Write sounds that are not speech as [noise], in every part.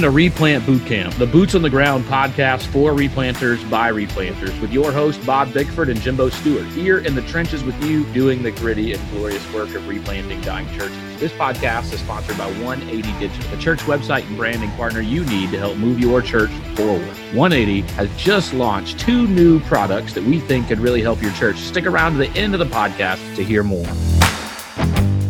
Welcome to Replant Boot Camp, the boots on the ground podcast for replanters by replanters, with your host Bob Bickford and Jimbo Stewart, here in the trenches with you, doing the gritty and glorious work of replanting dying churches. This podcast is sponsored by 180 Digital, the church website and branding partner you need to help move your church forward. 180 has just launched two new products that we think could really help your church. Stick around to the end of the podcast to hear more.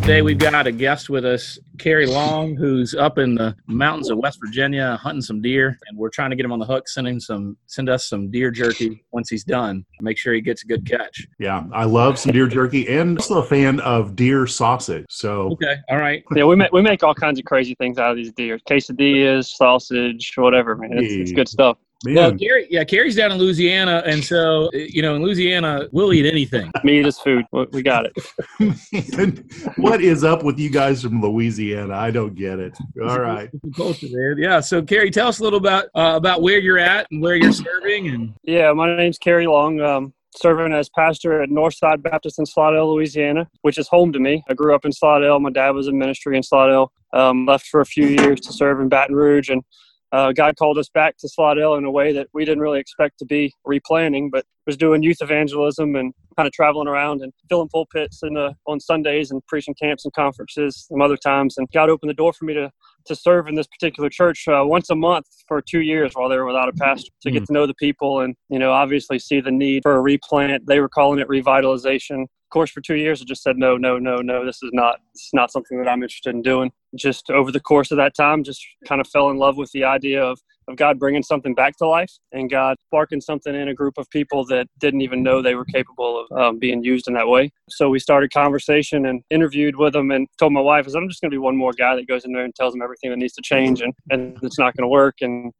Today we've got a guest with us, Carey Long, who's up in the mountains of West Virginia hunting some deer, and we're trying to get him on the hook. Send him some, send us some deer jerky once he's done. Make sure he gets a good catch. Yeah, I love some deer jerky, and also a fan of deer sausage. So Okay, all right. Yeah, we make we make all kinds of crazy things out of these deer. Quesadillas, sausage, whatever, man. It's, it's good stuff. Well, man, Carey, yeah, Carey's down in Louisiana, and so you know, in Louisiana, we'll eat anything. [laughs] Meat is food. We- We got it. [laughs] what is up with you guys from Louisiana? I don't get it. All right. Culture, [laughs] man. Yeah. So, Carey, tell us a little about uh, about where you're at and where you're serving, and Yeah, my name's Carey Long. Um, serving as pastor at Northside Baptist in Slidell, Louisiana, which is home to me. I grew up in Slidell. My dad was in ministry in Slidell. Um, left for a few years to serve in Baton Rouge, and uh, God called us back to Slidell in a way that we didn't really expect to be replanting, but was doing youth evangelism and kind of traveling around and filling pulpits uh, on Sundays and preaching camps and conferences some other times. And God opened the door for me to to serve in this particular church uh, once a month for two years while they were without a pastor to get to know the people and you know obviously see the need for a replant. They were calling it revitalization. Of course, for two years, I just said no, no, no, no. This is not. This is not something that I'm interested in doing. Just over the course of that time, just kind of fell in love with the idea of of God bringing something back to life and God sparking something in a group of people that didn't even know they were capable of um, being used in that way. So we started conversation and interviewed with them and told my wife, "Is I'm just going to be one more guy that goes in there and tells them everything that needs to change and, and it's not going to work and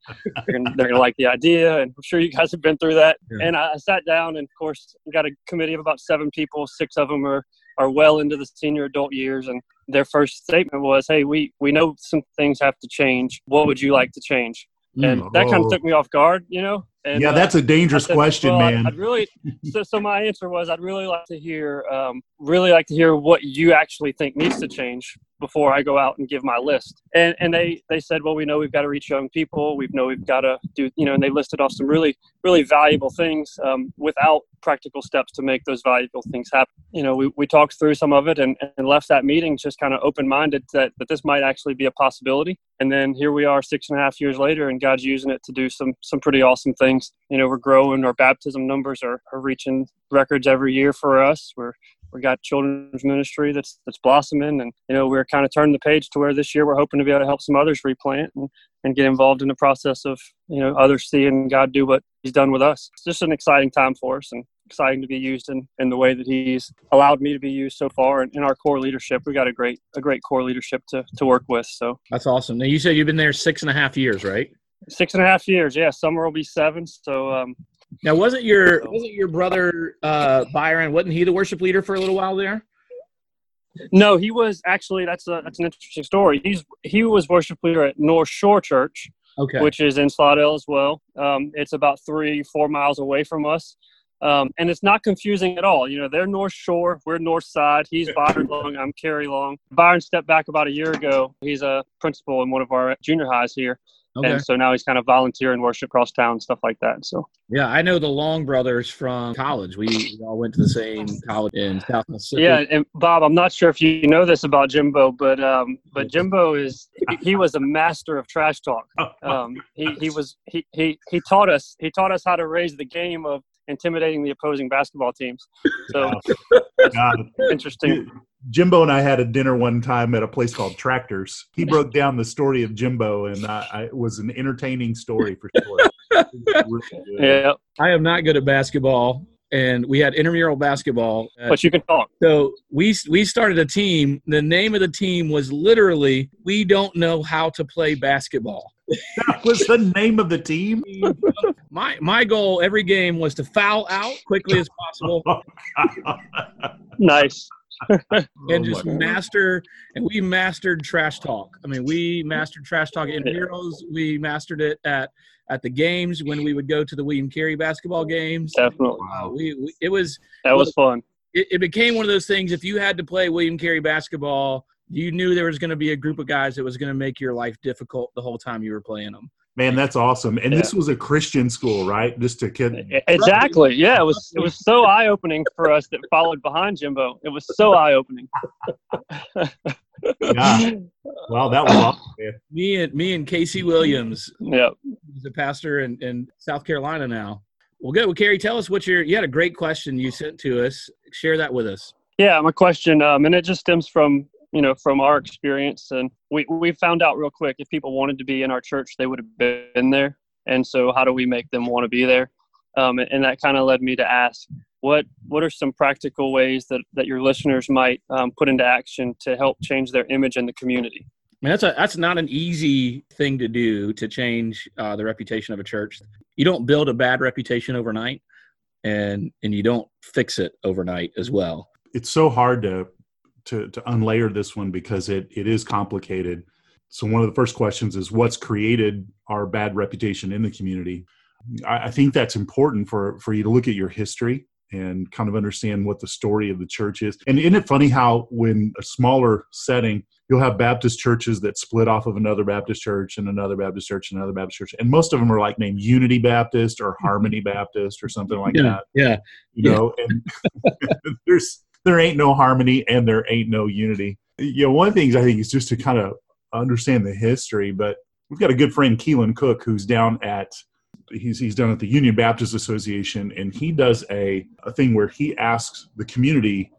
they're going to like the idea." And I'm sure you guys have been through that. Yeah. And I, I sat down and of course got a committee of about seven people. Six of them are are well into the senior adult years and their first statement was, "Hey, we we know some things have to change. What would you like to change?" And mm. that kind Oh. of took me off guard, you know. And, yeah, uh, that's a dangerous said, question, well, I'd- man. I'd really so, so my answer was I'd really like to hear um, really like to hear what you actually think needs to change before I go out and give my list. And and they they said, well, we know we've got to reach young people. We know we've got to do you know, and they listed off some really really valuable things um, without practical steps to make those valuable things happen. You know, we, we talked through some of it and, and left that meeting just kind of open minded that, that this might actually be a possibility. And then here we are six and a half years later and God's using it to do some some pretty awesome things. You know, we're growing, our baptism numbers are, are reaching records every year for us. We're we got children's ministry that's that's blossoming and you know we're kind of turning the page to where this year we're hoping to be able to help some others replant and, and get involved in the process of you know others seeing god do what he's done with us it's just an exciting time for us and exciting to be used in, in the way that he's allowed me to be used so far and in our core leadership we got a great a great core leadership to, to work with so that's awesome. Now, you said you've been there six and a half years, right? Six and a half years yeah summer will be seven so um Now, wasn't your wasn't your brother uh, Byron? Wasn't he the worship leader for a little while there? No, he was actually that's a that's an interesting story. He's he was worship leader at North Shore Church, Okay. which is in Slidell as well. Um, it's about three four miles away from us, um, and it's not confusing at all. You know, they're North Shore, we're North Side. He's Byron Long, I'm Carey Long. Byron stepped back about a year ago. He's a principal in one of our junior highs here, okay. and so now he's kind of volunteering worship across town and stuff like that. So Yeah, I know the Long brothers from college. We, we all went to the same college in South Mississippi. Yeah, and Bob, I'm not sure if you know this about Jimbo, but um, but Jimbo is he was a master of trash talk. [laughs] Um, he he was he, he he taught us he taught us how to raise the game of intimidating the opposing basketball teams. So God. interesting. Jimbo and I had a dinner one time at a place called Tractors. He broke down the story of Jimbo, and I, I, it was an entertaining story for sure. Really. [laughs] Yeah, I am not good at basketball, and we had intramural basketball. Uh, but you can talk. so we we started a team. The name of the team was literally "We don't know how to play basketball." That was the name of the team. [laughs] My my goal every game was to foul out quickly as possible [laughs] Nice. [laughs] and just master. And we mastered trash talk. I mean, we mastered trash talk in heroes. We mastered it at at the games when we would go to the William Carey basketball games. Definitely, Uh, we, we it was that was fun. it, it became one of those things. If you had to play William Carey basketball, you knew there was going to be a group of guys that was going to make your life difficult the whole time you were playing them. Man, that's awesome. And yeah. this was a Christian school, right? Just to kid. Exactly. Yeah, it was. It was so eye opening for us that followed behind Jimbo. It was so eye opening. [laughs] yeah. Well, that was awesome. Man. Me and me and Casey Williams. Yeah. He's a pastor in, in South Carolina now. Well, good. Well, Carey, tell us what your. You had a great question you sent to us. Share that with us. Yeah, my question, um, and it just stems from you know from our experience and we we found out real quick if people wanted to be in our church they would have been there and so how do we make them want to be there um, and that kind of led me to ask what what are some practical ways that that your listeners might um, put into action to help change their image in the community I mean, that's a that's not an easy thing to do to change uh, the reputation of a church. You don't build a bad reputation overnight, and and you don't fix it overnight as well. It's so hard to to, to unlayer this one because it, it is complicated. So, one of the first questions is what's created our bad reputation in the community? I, I think that's important for, for you to look at your history and kind of understand what the story of the church is. And isn't it funny how, when a smaller setting, you'll have Baptist churches that split off of another Baptist church and another Baptist church and another Baptist church, and most of them are like named Unity Baptist or Harmony Baptist or something like yeah, that. Yeah, you know, and [laughs] [laughs] there's there ain't no harmony and there ain't no unity. You know, one of the things I think is just to kind of understand the history, but we've got a good friend, Keelan Cook, who's down at he's he's done at the Union Baptist Association, and he does a, a thing where he asks the community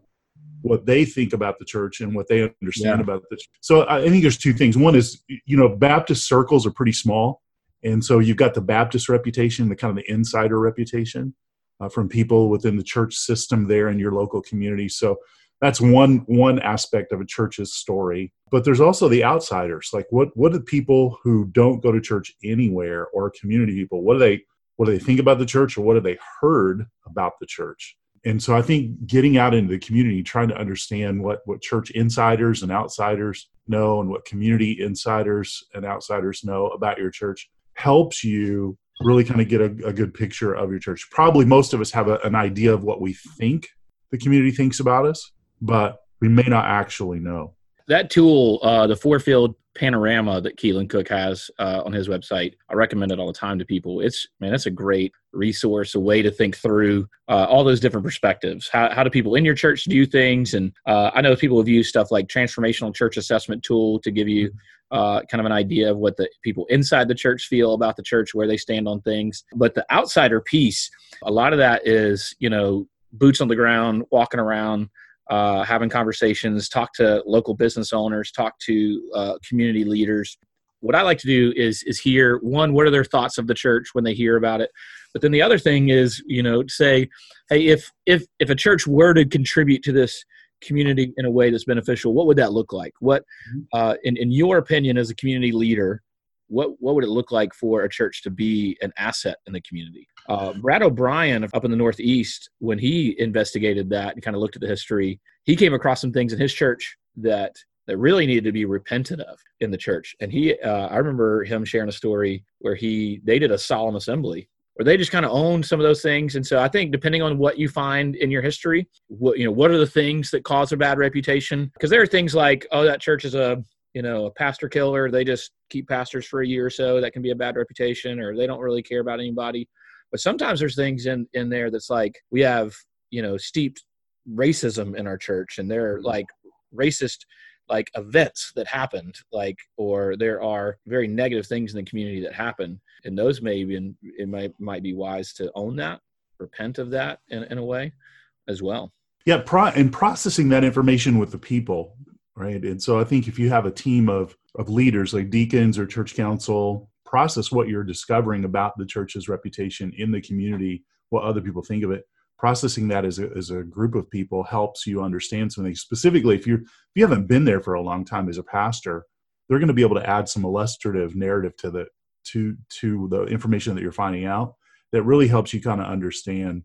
what they think about the church and what they understand yeah. about the church. So I think there's two things. One is you know Baptist circles are pretty small, and so you've got the Baptist reputation, the kind of the insider reputation, uh, from people within the church system there in your local community. So that's one one aspect of a church's story. But there's also the outsiders. Like what what do people who don't go to church anywhere or community people, what do they what do they think about the church or what have they heard about the church? And so I think getting out into the community, trying to understand what what church insiders and outsiders know and what community insiders and outsiders know about your church helps you really kind of get a, a, good picture of your church. Probably most of us have a, an idea of what we think the community thinks about us, but we may not actually know. That tool, uh, the four field panorama that Keelan Cook has uh, on his website, I recommend it all the time to people. It's man, that's a great resource, a way to think through uh, all those different perspectives. How, how do people in your church do things? And uh, I know people have used stuff like transformational church assessment tool to give you uh, kind of an idea of what the people inside the church feel about the church, where they stand on things. But the outsider piece, a lot of that is, you know, boots on the ground, walking around, uh, having conversations, talk to local business owners, talk to uh, community leaders. What I like to do is is hear one, what are their thoughts of the church when they hear about it, but then the other thing is, you know, say, hey, if if if a church were to contribute to this community in a way that's beneficial, what would that look like? What, mm-hmm. uh, in, in your opinion, as a community leader, what, what would it look like for a church to be an asset in the community? Uh, Brad O'Brien up in the Northeast, when he investigated that and kind of looked at the history, he came across some things in his church that that really needed to be repented of in the church. And he, uh, I remember him sharing a story where he they did a solemn assembly where they just kind of owned some of those things. And so I think depending on what you find in your history, what you know, what are the things that cause a bad reputation? Because there are things like, oh, that church is a you know a pastor killer. They just keep pastors for a year or so. That can be a bad reputation, or they don't really care about anybody. But sometimes there's things in in there that's like we have you know steeped racism in our church, and they're mm-hmm. like racist like events that happened like or there are very negative things in the community that happen. And those may be it might might be wise to own that repent of that in, in a way as well. Yeah pro- and processing that information with the people right? And so i think if you have a team of of leaders like deacons or church council process what you're discovering about the church's reputation in the community what other people think of it processing that as a, as a group of people helps you understand something specifically if you if you haven't been there for a long time as a pastor they're going to be able to add some illustrative narrative to the to to the information that you're finding out that really helps you kind of understand.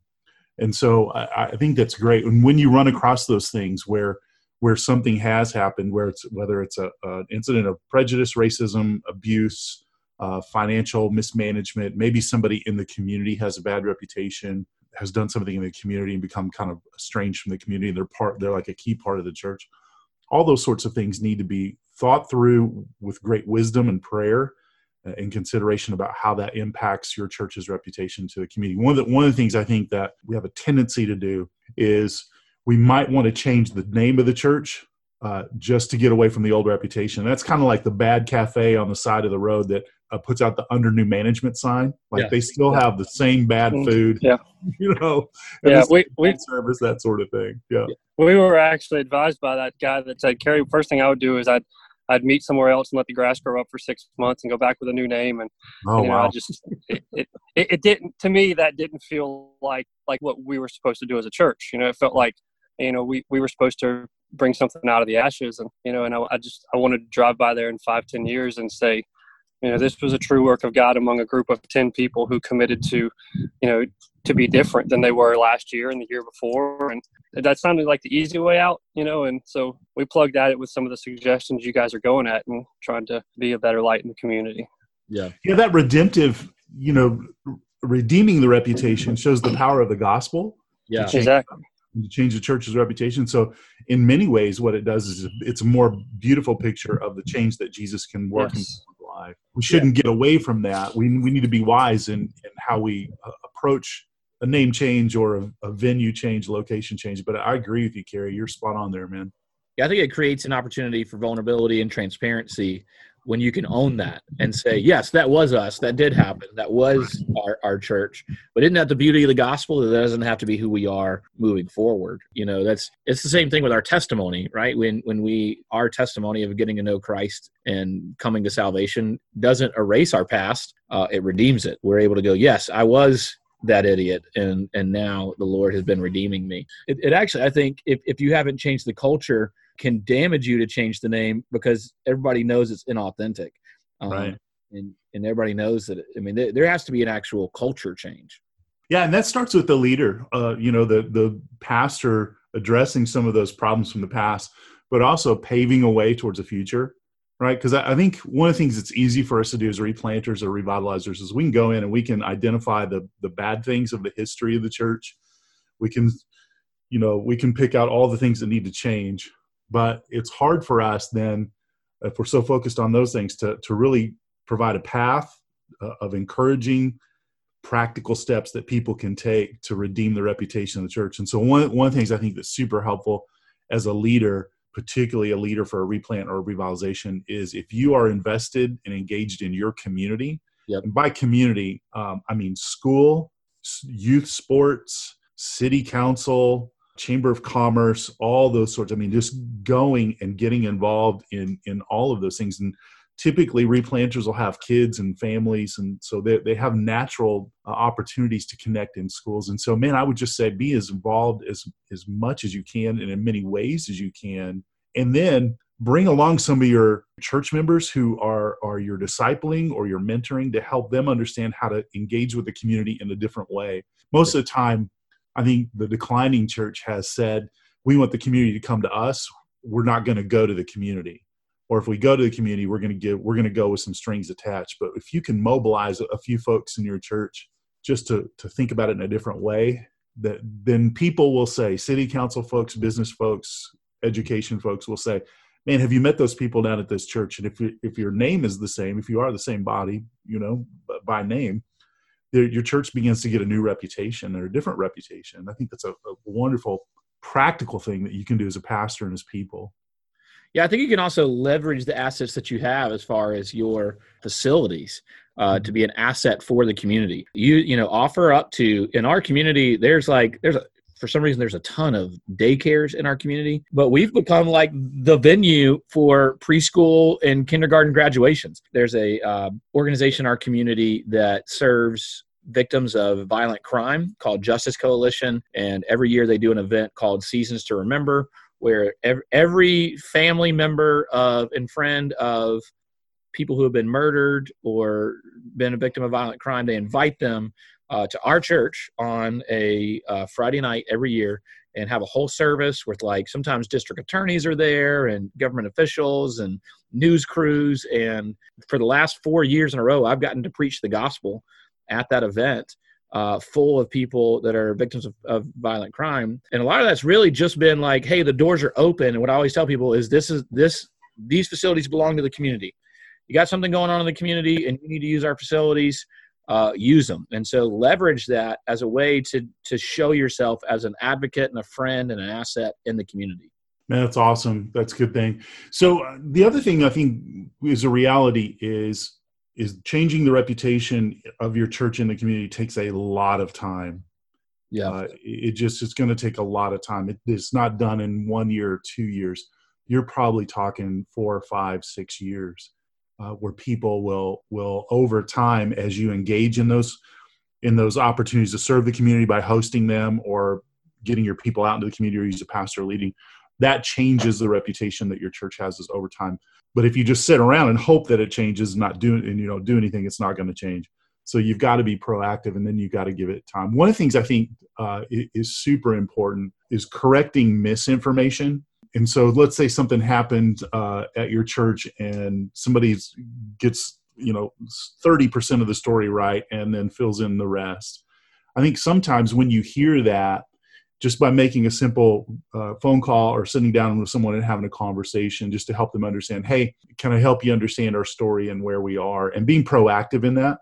And so I, I think that's great. And when you run across those things where where something has happened where it's whether it's a, an incident of prejudice racism abuse uh, financial mismanagement maybe somebody in the community has a bad reputation has done something in the community and become kind of estranged from the community. They're part. They're like a key part of the church. all those sorts of things need to be thought through with great wisdom and prayer and consideration about how that impacts your church's reputation to the community. One of the one of the things I think that we have a tendency to do is we might want to change the name of the church uh, just to get away from the old reputation. That's kind of like the bad cafe on the side of the road that uh, puts out the under new management sign. Like yeah. they still have the same bad mm-hmm. food. Yeah. [laughs] You know. Yeah. We, we service that sort of thing. Yeah. We were actually advised by that guy that said, Carey, first thing I would do is I'd I'd meet somewhere else and let the grass grow up for six months and go back with a new name. And oh, you know, wow. I just it, it, it didn't to me that didn't feel like like what we were supposed to do as a church. You know, it felt like you know we we were supposed to bring something out of the ashes and you know and I, I just I wanted to drive by there in five ten years and say you know this was a true work of god among a group of 10 people who committed to you know to be different than they were last year and the year before. And that sounded like the easy way out you know and so we plugged at it with some of the suggestions you guys are going at and trying to be a better light in the community. Yeah. Yeah that redemptive you know redeeming the reputation shows the power of the gospel. Yeah. exactly. to change the church's reputation. So, in many ways, what it does is it's a more beautiful picture of the change that Jesus can work yes life. We shouldn't yeah. get away from that. We, we need to be wise in, in how we uh, approach a name change or a, a, venue change, location change. But I agree with you, Carey. You're spot on there, man. Yeah, I think it creates an opportunity for vulnerability and transparency when you can own that and say, yes, that was us. That did happen. That was our, our church. But isn't that the beauty of the gospel? That doesn't have to be who we are moving forward. You know, that's it's the same thing with our testimony, right? When when we our testimony of getting to know Christ and coming to salvation doesn't erase our past, uh, it redeems it. We're able to go, yes, I was that idiot and and now the lord has been redeeming me it, it actually i think if, if you haven't changed the culture can damage you to change the name because everybody knows it's inauthentic. Um, right. And, and everybody knows that, I mean, there, there has to be an actual culture change. Yeah. And that starts with the leader, uh, you know, the, the pastor addressing some of those problems from the past, but also paving a way towards the future. Right. Because I, I think one of the things that's easy for us to do as replanters or revitalizers is we can go in and we can identify the, the bad things of the history of the church. We can, you know, we can pick out all the things that need to change but it's hard for us then if we're so focused on those things to to really provide a path uh, of encouraging practical steps that people can take to redeem the reputation of the church and so one one of the things i think that's super helpful as a leader particularly a leader for a replant or a revitalization is if you are invested and engaged in your community yep. and by community um, i mean school youth sports city council chamber of commerce all those sorts i mean just going and getting involved in in all of those things. And typically replanters will have kids and families and so they, they have natural uh, opportunities to connect in schools. And so man i would just say be as involved as as much as you can and in many ways as you can. And then bring along some of your church members who are are your discipling or your mentoring to help them understand how to engage with the community in a different way. Most of the time I think the declining church has said, we want the community to come to us. We're not going to go to the community. Or if we go to the community, we're going to give, we're going to go with some strings attached. But if you can mobilize a few folks in your church just to, to think about it in a different way, that then people will say, city council folks, business folks, education folks will say, man, have you met those people down at this church? And if, if your name is the same, if you are the same body, you know, by name, your church begins to get a new reputation or a different reputation. I think that's a, a wonderful practical thing that you can do as a pastor and as people. Yeah, I think you can also leverage the assets that you have as far as your facilities uh, to be an asset for the community. You you know offer up to in our community. There's like there's a for some reason there's a ton of daycares in our community but we've become like the venue for preschool and kindergarten graduations there's a uh, organization in our community that serves victims of violent crime called justice coalition and every year they do an event called seasons to remember where every family member of and friend of people who have been murdered or been a victim of violent crime they invite them uh, to our church on a uh, Friday night every year and have a whole service with like sometimes district attorneys are there and government officials and news crews. And for the last four years in a row, I've gotten to preach the gospel at that event. uh, full of people that are victims of, of violent crime, and a lot of that's really just been like, hey, the doors are open. And what I always tell people is this is this these facilities belong to the community. You got something going on in the community, and you need to use our facilities. Uh, use them, and so leverage that as a way to to show yourself as an advocate and a friend and an asset in the community. Man, that's awesome. That's a good thing. So uh, the other thing I think is a reality is is changing the reputation of your church in the community takes a lot of time. Yeah, uh, it just it's going to take a lot of time. It, it's not done in one year or two years. You're probably talking four, five, six years, uh, where people will will over time as you engage in those in those opportunities to serve the community by hosting them or getting your people out into the community or use a pastor leading that changes the reputation that your church has as over time. But if you just sit around and hope that it changes, and not do and you know do anything, it's not going to change. So you've got to be proactive, and then you've got to give it time. One of the things I think uh, is super important is correcting misinformation. And so, let's say something happened uh, at your church, and somebody gets you know 30% of the story right, and then fills in the rest. I think sometimes when you hear that, just by making a simple uh, phone call or sitting down with someone and having a conversation just to help them understand hey can i help you understand our story and where we are? And being proactive in that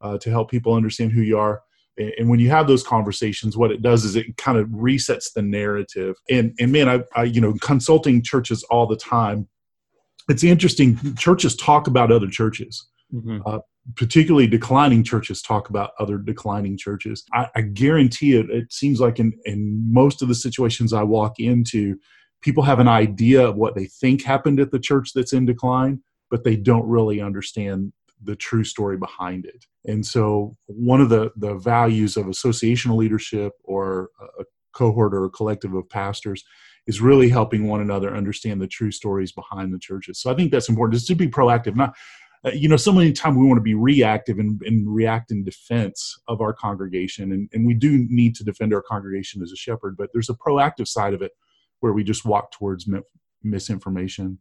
uh, to help people understand who you are. And when you have those conversations what it does is it kind of resets the narrative. And and man I, I you know consulting churches all the time it's interesting. Churches talk about other churches. Mm-hmm. uh, particularly declining churches talk about other declining churches. I, I guarantee it, it seems like in, in most of the situations I walk into, people have an idea of what they think happened at the church that's in decline, but they don't really understand the true story behind it. And so, one of the, the values of associational leadership or a cohort or a collective of pastors is really helping one another understand the true stories behind the churches. So, I think that's important is to be proactive, not uh, you know, so many times we want to be reactive and, and react in defense of our congregation. And, and we do need to defend our congregation as a shepherd, but there's a proactive side of it where we just walk towards mi- misinformation.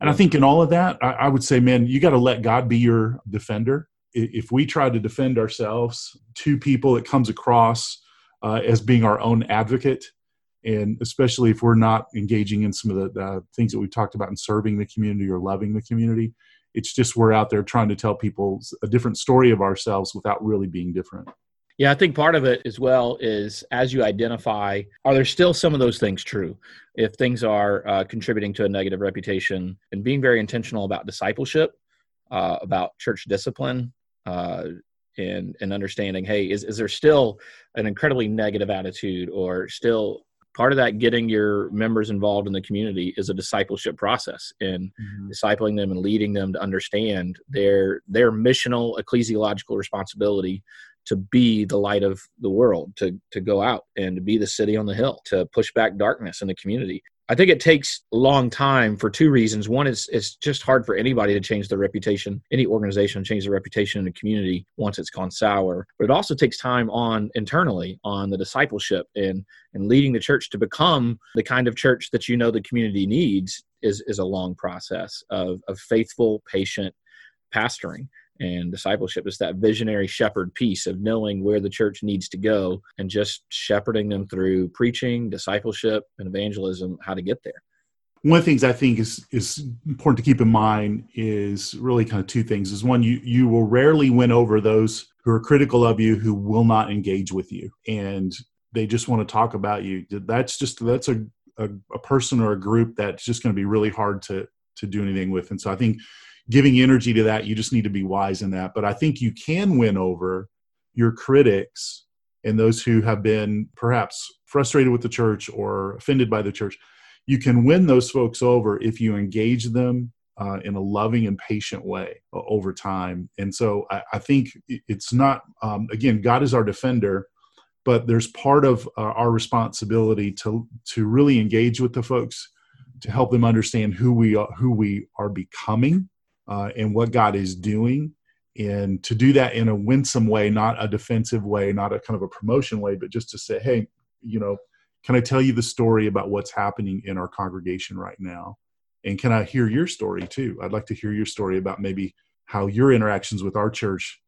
And I think in all of that, I, I would say, man, you got to let God be your defender. If we try to defend ourselves to people, it comes across uh, as being our own advocate. And especially if we're not engaging in some of the, the things that we've talked about in serving the community or loving the community, it's just we're out there trying to tell people a different story of ourselves without really being different. Yeah, I think part of it as well is as you identify, are there still some of those things true? If things are uh, contributing to a negative reputation, and being very intentional about discipleship, uh, about church discipline, uh, and and understanding, hey, is is there still an incredibly negative attitude, or still part of that getting your members involved in the community is a discipleship process and mm-hmm. discipling them and leading them to understand their their missional ecclesiological responsibility to be the light of the world to to go out and to be the city on the hill to push back darkness in the community I think it takes a long time for two reasons. One is it's just hard for anybody to change their reputation, any organization change their reputation in the community once it's gone sour. But it also takes time on internally on the discipleship and and leading the church to become the kind of church that you know the community needs is is a long process of of faithful, patient pastoring and discipleship. Is that visionary shepherd piece of knowing where the church needs to go and just shepherding them through preaching discipleship and evangelism how to get there. One of the things i think is is important to keep in mind is really kind of two things. Is one you you will rarely win over those who are critical of you who will not engage with you and they just want to talk about you. That's just that's a a, a person or a group that's just going to be really hard to to do anything with. And so i think giving energy to that. You just need to be wise in that. But I think you can win over your critics and those who have been perhaps frustrated with the church or offended by the church. You can win those folks over if you engage them uh, in a loving and patient way uh, over time. And so I, I think it's not, um, again, God is our defender, but there's part of uh, our responsibility to to really engage with the folks to help them understand who we are, who we are becoming, uh, and what God is doing. And to do that in a winsome way, not a defensive way, not a kind of a promotion way, but just to say, hey, you know, can I tell you the story about what's happening in our congregation right now? And can I hear your story too? I'd like to hear your story about maybe how your interactions with our church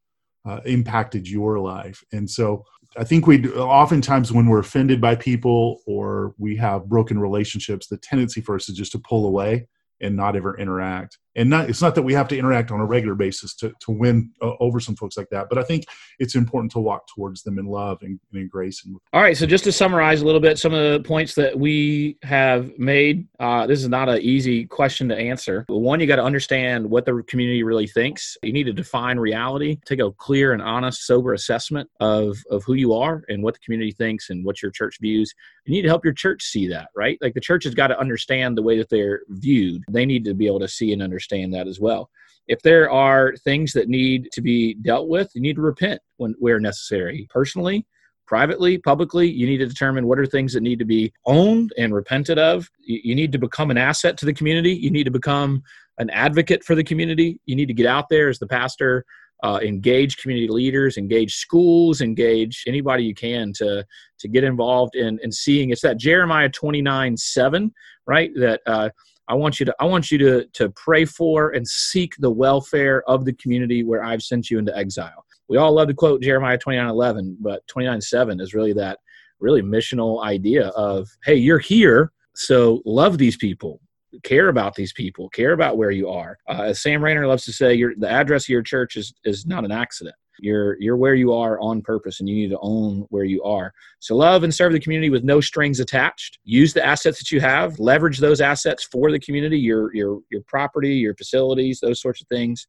uh, impacted your life. And so I think we oftentimes when we're offended by people or we have broken relationships, the tendency for us is just to pull away and not ever interact and not it's not that we have to interact on a regular basis to, to win uh, over some folks like that but i think it's important to walk towards them in love and, and in grace and all right so just to summarize a little bit some of the points that we have made uh, this is not an easy question to answer. One you got to understand what the community really thinks. You need to define reality take a clear and honest sober assessment of of who you are and what the community thinks and what your church views. You need to help your church see that right? Like the church has got to understand the way that they're viewed. They need to be able to see and understand understand that as well. If there are things that need to be dealt with, you need to repent when where necessary. Personally, privately, publicly, you need to determine what are things that need to be owned and repented of. You need to become an asset to the community. You need to become an advocate for the community. You need to get out there as the pastor, uh, engage community leaders, engage schools, engage anybody you can to to get involved in in seeing. It's that Jeremiah twenty nine seven, right? That uh, I want you to I want you to to pray for and seek the welfare of the community where I've sent you into exile. We all love to quote Jeremiah 29:11, but 29:7 is really that really missional idea of hey, you're here, so love these people, care about these people, care about where you are. Uh, as Sam Rainer loves to say, your the address of your church is is not an accident. You're you're where you are on purpose, and you need to own where you are. So love and serve the community with no strings attached. Use the assets that you have. Leverage those assets for the community. Your your your property, your facilities, those sorts of things.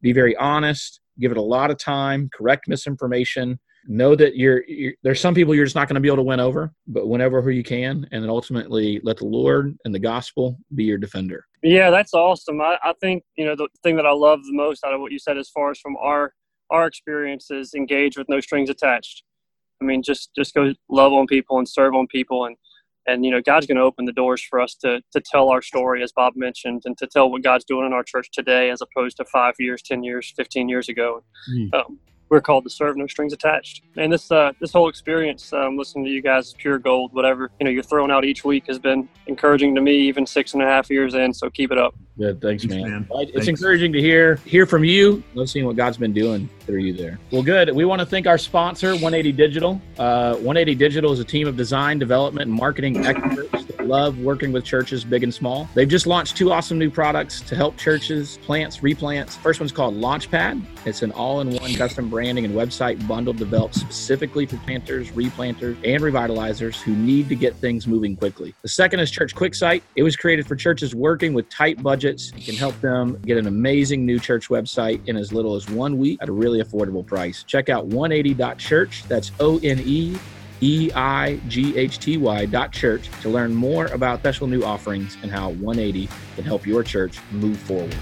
Be very honest. Give it a lot of time. Correct misinformation. Know that you're, you're there's some people you're just not going to be able to win over, but win over who you can, and then ultimately let the Lord and the gospel be your defender. Yeah, that's awesome. I, I think you know the thing that I love the most out of what you said, as far as from our our experiences engage with no strings attached. I mean, just just go love on people and serve on people, and and you know, God's going to open the doors for us to to tell our story, as Bob mentioned, and to tell what God's doing in our church today, as opposed to five years, ten years, fifteen years ago. Mm. Um, we're called to serve no strings attached. And this uh, this whole experience, um, listening to you guys, is pure gold, whatever you know you're throwing out each week has been encouraging to me, even six and a half years in. So keep it up. Good, thanks, man. man. It's thanks. encouraging to hear hear from you. Love seeing what God's been doing through you there. Well, good. We want to thank our sponsor, 180 Digital. Uh, 180 Digital is a team of design, development, and marketing experts that love working with churches, big and small. They've just launched two awesome new products to help churches plants, replants. First one's called Launchpad. It's an all-in-one custom branding and website bundle developed specifically for planters, replanters, and revitalizers who need to get things moving quickly. The second is Church QuickSite. It was created for churches working with tight budgets and can help them get an amazing new church website in as little as one week at a really affordable price. Check out 180.church. That's O N E E I G H T Y dot church to learn more about special new offerings and how 180 can help your church move forward.